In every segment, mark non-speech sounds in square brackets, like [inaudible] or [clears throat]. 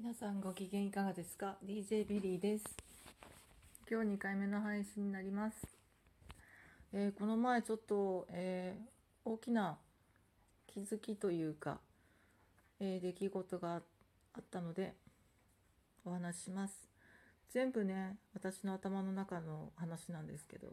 皆さんご機嫌いかがですか ?DJ ビリーです。今日2回目の配信になります。えーこの前ちょっと、えー大きな気づきというか、えー出来事があったのでお話しします。全部ね、私の頭の中の話なんですけど。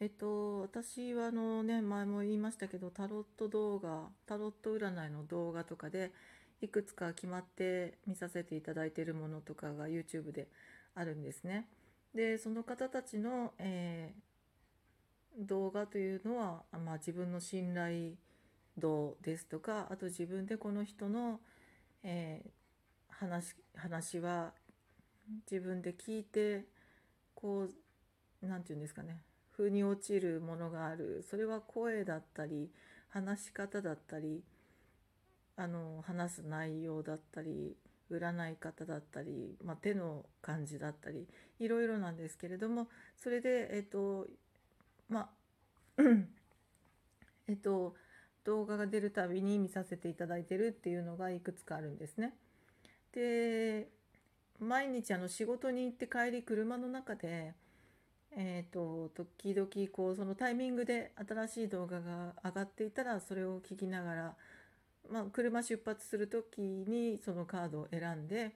えっと、私はあのね、前も言いましたけど、タロット動画、タロット占いの動画とかで、いくつか決まって見させていただいているものとかが YouTube であるんですね。で、その方たちの、えー動画というのは、まあ、自分の信頼度ですとか、あと自分でこの人の、えー話、話は自分で聞いて、こう、なんていうんですかね、腑に落ちるものがある。それは声だったり、話し方だったり、あの話す内容だったり占い方だったり、まあ、手の感じだったりいろいろなんですけれどもそれでえっとまあ [clears throat] えっと動画が出るたびに見させていただいてるっていうのがいくつかあるんですね。で毎日あの仕事に行って帰り車の中でえー、と時々こうそのタイミングで新しい動画が上がっていたらそれを聞きながらまあ、車出発する時にそのカードを選んで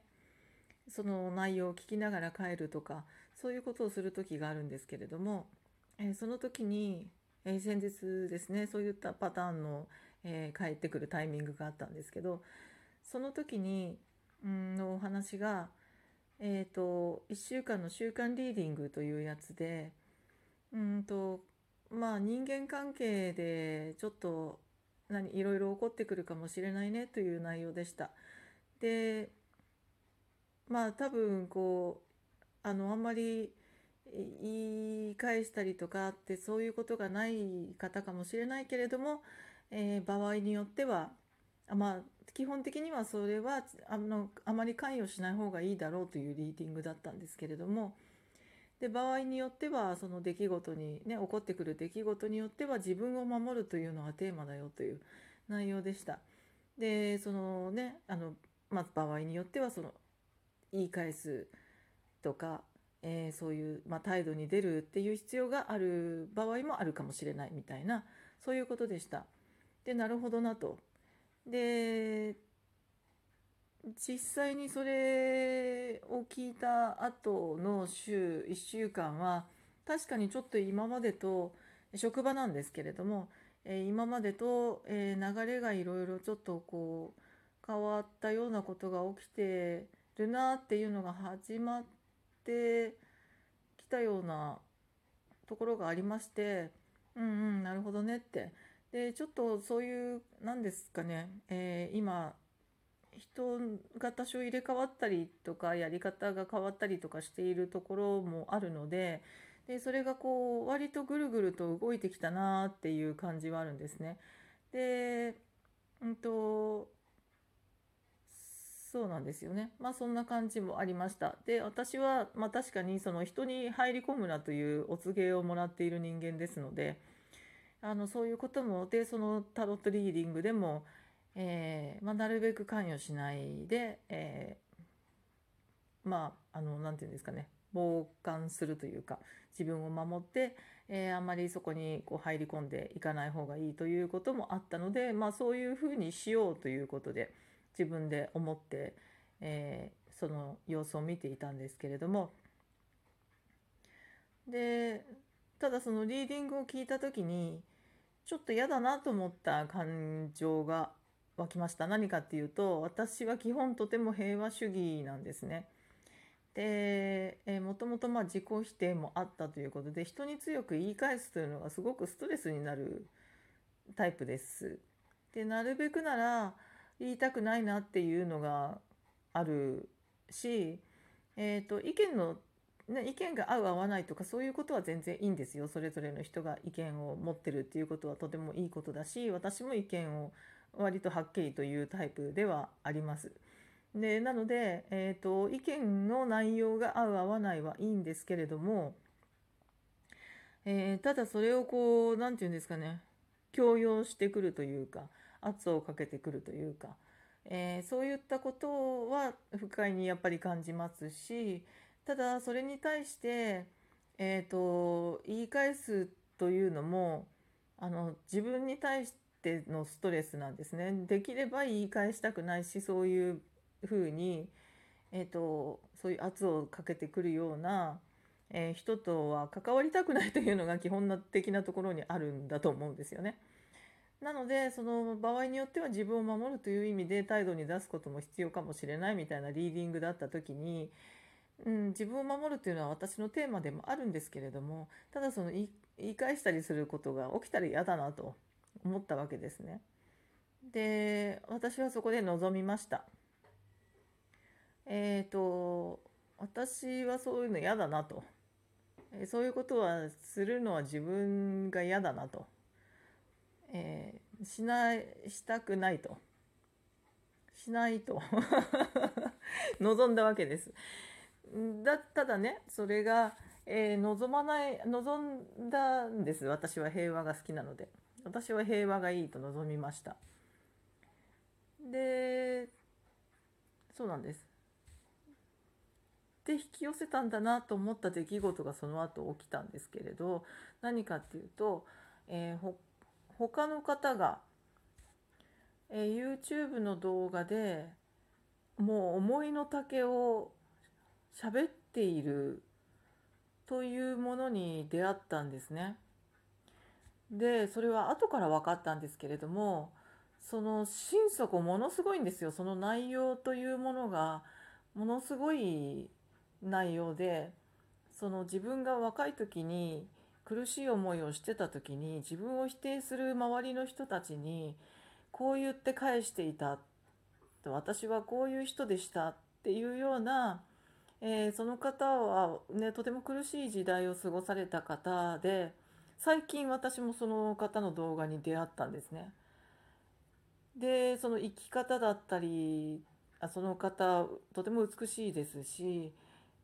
その内容を聞きながら帰るとかそういうことをする時があるんですけれども、えーその時に、えー先日ですねそういったパターンの、えー帰ってくるタイミングがあったんですけどその時にんのお話が、えー、と1週間の週間リーディングというやつでうんとまあ人間関係でちょっと何いろいろ起こってくるかもしれないねという内容でした。でまあ多分こうあのあんまり言い返したりとかってそういうことがない方かもしれないけれども、えー場合によってはまあ基本的にはそれはあのあまり関与しない方がいいだろうというリーディングだったんですけれどもで場合によってはその出来事にね起こってくる出来事によっては自分を守るというのがテーマだよという内容でした。でそのねあの、まあ、場合によってはその言い返すとか、えーそういう、まあ、態度に出るっていう必要がある場合もあるかもしれないみたいなそういうことでした。でなるほどなと。で実際にそれを聞いた後の週1週間は確かにちょっと今までと職場なんですけれども、え今までと、え流れがいろいろちょっとこう変わったようなことが起きてるなっていうのが始まってきたようなところがありましてうんうんなるほどねって。でちょっとそういうなんですかね、えー今人が多少入れ替わったりとかやり方が変わったりとかしているところもあるのででそれがこう割とぐるぐると動いてきたなっていう感じはあるんですね。でうんとそうなんですよね。まあそんな感じもありました。で私はまあ確かにその人に入り込むなというお告げをもらっている人間ですのであのそういうこともでそのタロットリーディングでも、えーまあ、なるべく関与しないで、えーまああのなんていうんですかね。傍観するというか自分を守って、えーあんまりそこにこう入り込んでいかない方がいいということもあったので、まあ、そういうふうにしようということで自分で思って、えーその様子を見ていたんですけれども。でただそのリーディングを聞いた時にちょっと嫌だなと思った感情が湧きました何かっていうと私は基本とても平和主義なんですね。で、もともと自己否定もあったということで人に強く言い返すというのがすごくストレスになるタイプです。でなるべくなら言いたくないなっていうのがあるし、えー、と意見の、ね、意見が合う合わないとかそういうことは全然いいんですよそれぞれの人が意見を持ってるっていうことはとてもいいことだし私も意見を割とはっきりというタイプではあります。でなので、えー、と意見の内容が合う合わないはいいんですけれども、えーただそれをこう何て言うんですかね強要してくるというか圧をかけてくるというかえーそういったことは不快にやっぱり感じますしただそれに対して、えー、と言い返すというのもあの自分に対してのストレスなんですね。できれば言い返したくないしそういうふうに、えー、とそういう圧をかけてくるような、えー人とは関わりたくないというのが基本的なところにあるんだと思うんですよね。なのでその場合によっては自分を守るという意味で態度に出すことも必要かもしれないみたいなリーディングだった時に、うん、自分を守るというのは私のテーマでもあるんですけれどもただその言い言い返したりすることが起きたら嫌だなと思ったわけですね。で私はそこで臨みました。えっ、と私はそういうの嫌だなと。えそういうことはするのは自分が嫌だなと。えーしないしたくないとしないと [laughs] 望んだわけですだただねそれが、えー望まない望んだんです私は平和が好きなので私は平和がいいと望みましたでそうなんですで引き寄せたんだなと思った出来事がその後起きたんですけれど何かっていうと、えーほ他の方が、えー YouTube の動画でもう思いの丈を喋っているというものに出会ったんですね。でそれは後から分かったんですけれどもその心底ものすごいんですよ。その内容というものがものすごい内容でその自分が若い時に苦しい思いをしてた時に自分を否定する周りの人たちにこう言って返していた私はこういう人でしたっていうような、えーその方は、ね、とても苦しい時代を過ごされた方で最近私もその方の動画に出会ったんですね。でその生き方だったりあその方とても美しいですし、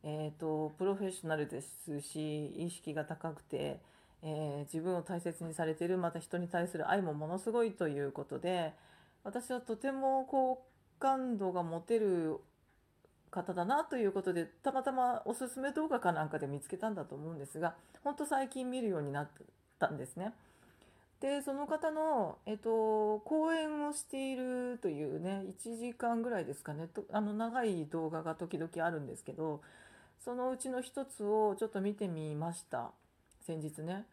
えー、とプロフェッショナルですし意識が高くて、えー自分を大切にされてるまた人に対する愛もものすごいということで私はとても好感度が持てる方だなということでたまたまおすすめ動画かなんかで見つけたんだと思うんですが本当最近見るようになったんですね。でその方の、えっと、講演をしているというね1時間ぐらいですかねとあの長い動画が時々あるんですけどそのうちの一つをちょっと見てみました先日ね。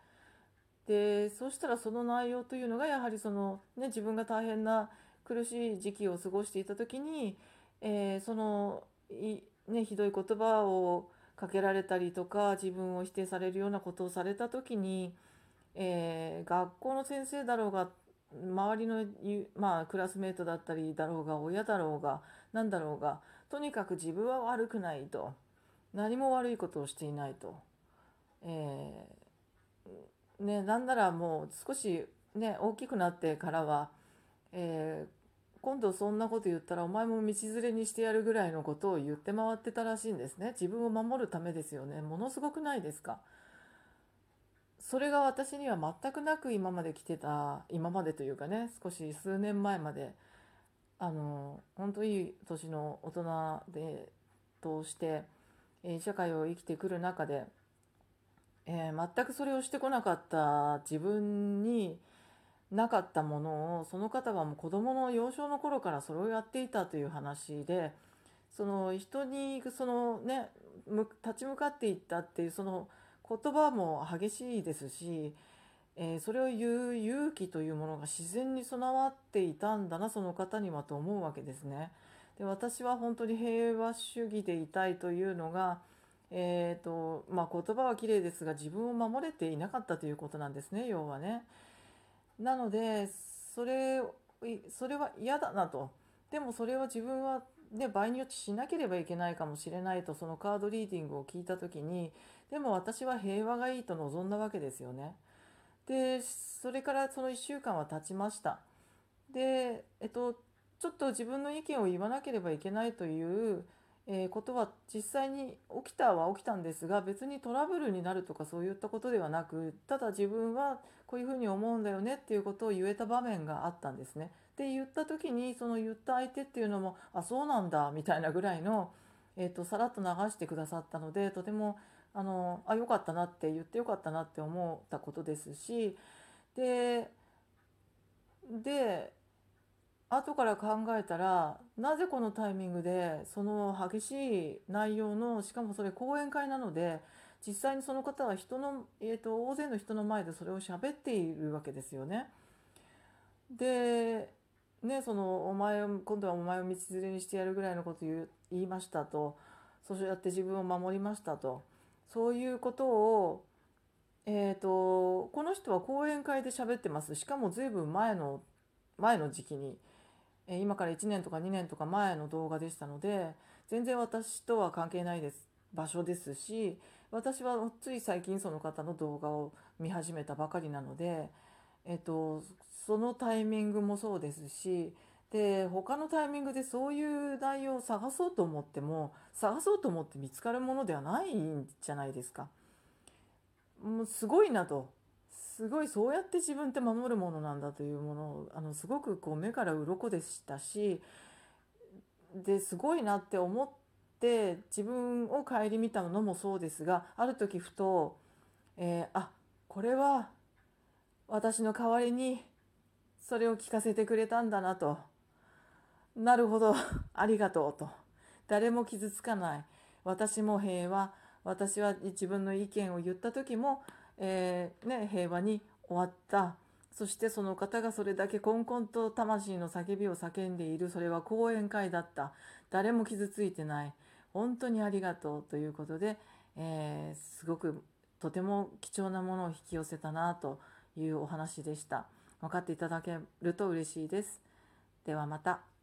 でそしたらその内容というのがやはりその、ね、自分が大変な苦しい時期を過ごしていた時に、えーその、ね、ひどい言葉をかけられたりとか自分を否定されるようなことをされた時に、えー学校の先生だろうが周りの、まあ、クラスメートだったりだろうが親だろうが何だろうがとにかく自分は悪くないと何も悪いことをしていないと。えーね、なんならもう少し、ね、大きくなってからは、えー今度そんなこと言ったらお前も道連れにしてやるぐらいのことを言って回ってたらしいんですね。自分を守るためですよね。ものすごくないですか？それが私には全くなく今まで来てた今までというかね少し数年前まで。あの本当いい年の大人でとして、えー社会を生きてくる中で、えー全くそれをしてこなかった自分になかったものをその方はもう子供の幼少の頃からそれをやっていたという話でその人にそのね立ち向かっていったっていうその言葉も激しいですし、えーそれを言う勇気というものが自然に備わっていたんだなその方にはと思うわけですね。で私は本当に平和主義でいたいというのが、えーとまあ、言葉は綺麗ですが自分を守れていなかったということなんですね要はね。なのでそれそれは嫌だなとでもそれは自分は、ね、場合によってしなければいけないかもしれないとそのカードリーディングを聞いた時にでも私は平和がいいと望んだわけですよね。でそれからその1週間は経ちました。でえっとちょっと自分の意見を言わなければいけないという、えことは実際に起きたは起きたんですが別にトラブルになるとかそういったことではなくただ自分はこういうふうに思うんだよねっていうことを言えた場面があったんですね。って言った時にその言った相手っていうのもあそうなんだみたいなぐらいの、[laughs] えーと、さらっと流してくださったのでとてもあのあよかったなって言ってよかったなって思ったことですしでで後から考えたらなぜこのタイミングでその激しい内容のしかもそれ講演会なので実際にその方は人の、えーと、大勢の人の前でそれを喋っているわけですよね。でねそのお前を今度はお前を道連れにしてやるぐらいのこと言言いましたと。そうやって自分を守りましたと。そういうことをえーと、この人は講演会で喋ってます。しかも随分前の前の時期に、え今から1年とか2年とか前の動画でしたので全然私とは関係ないです場所ですし私はつい最近その方の動画を見始めたばかりなので、えっと、そのタイミングもそうですしで他のタイミングでそういう内容を探そうと思っても探そうと思って見つかるものではないんじゃないですか。もうすごいなとすごいそうやって自分って守るものなんだというものをあのすごくこう目から鱗でしたしですごいなって思って。自分を顧みたのもそうですがある時ふと、えー、あこれは私の代わりにそれを聞かせてくれたんだなと。なるほど [laughs] ありがとうと。誰も傷つかない。私も平和。私は自分の意見を言った時も、えー、ね、平和に終わったそしてその方がそれだけこんこんと魂の叫びを叫んでいるそれは講演会だった誰も傷ついてない本当にありがとうということで、えー、すごくとても貴重なものを引き寄せたなというお話でした。分かっていただけると嬉しいです。ではまた。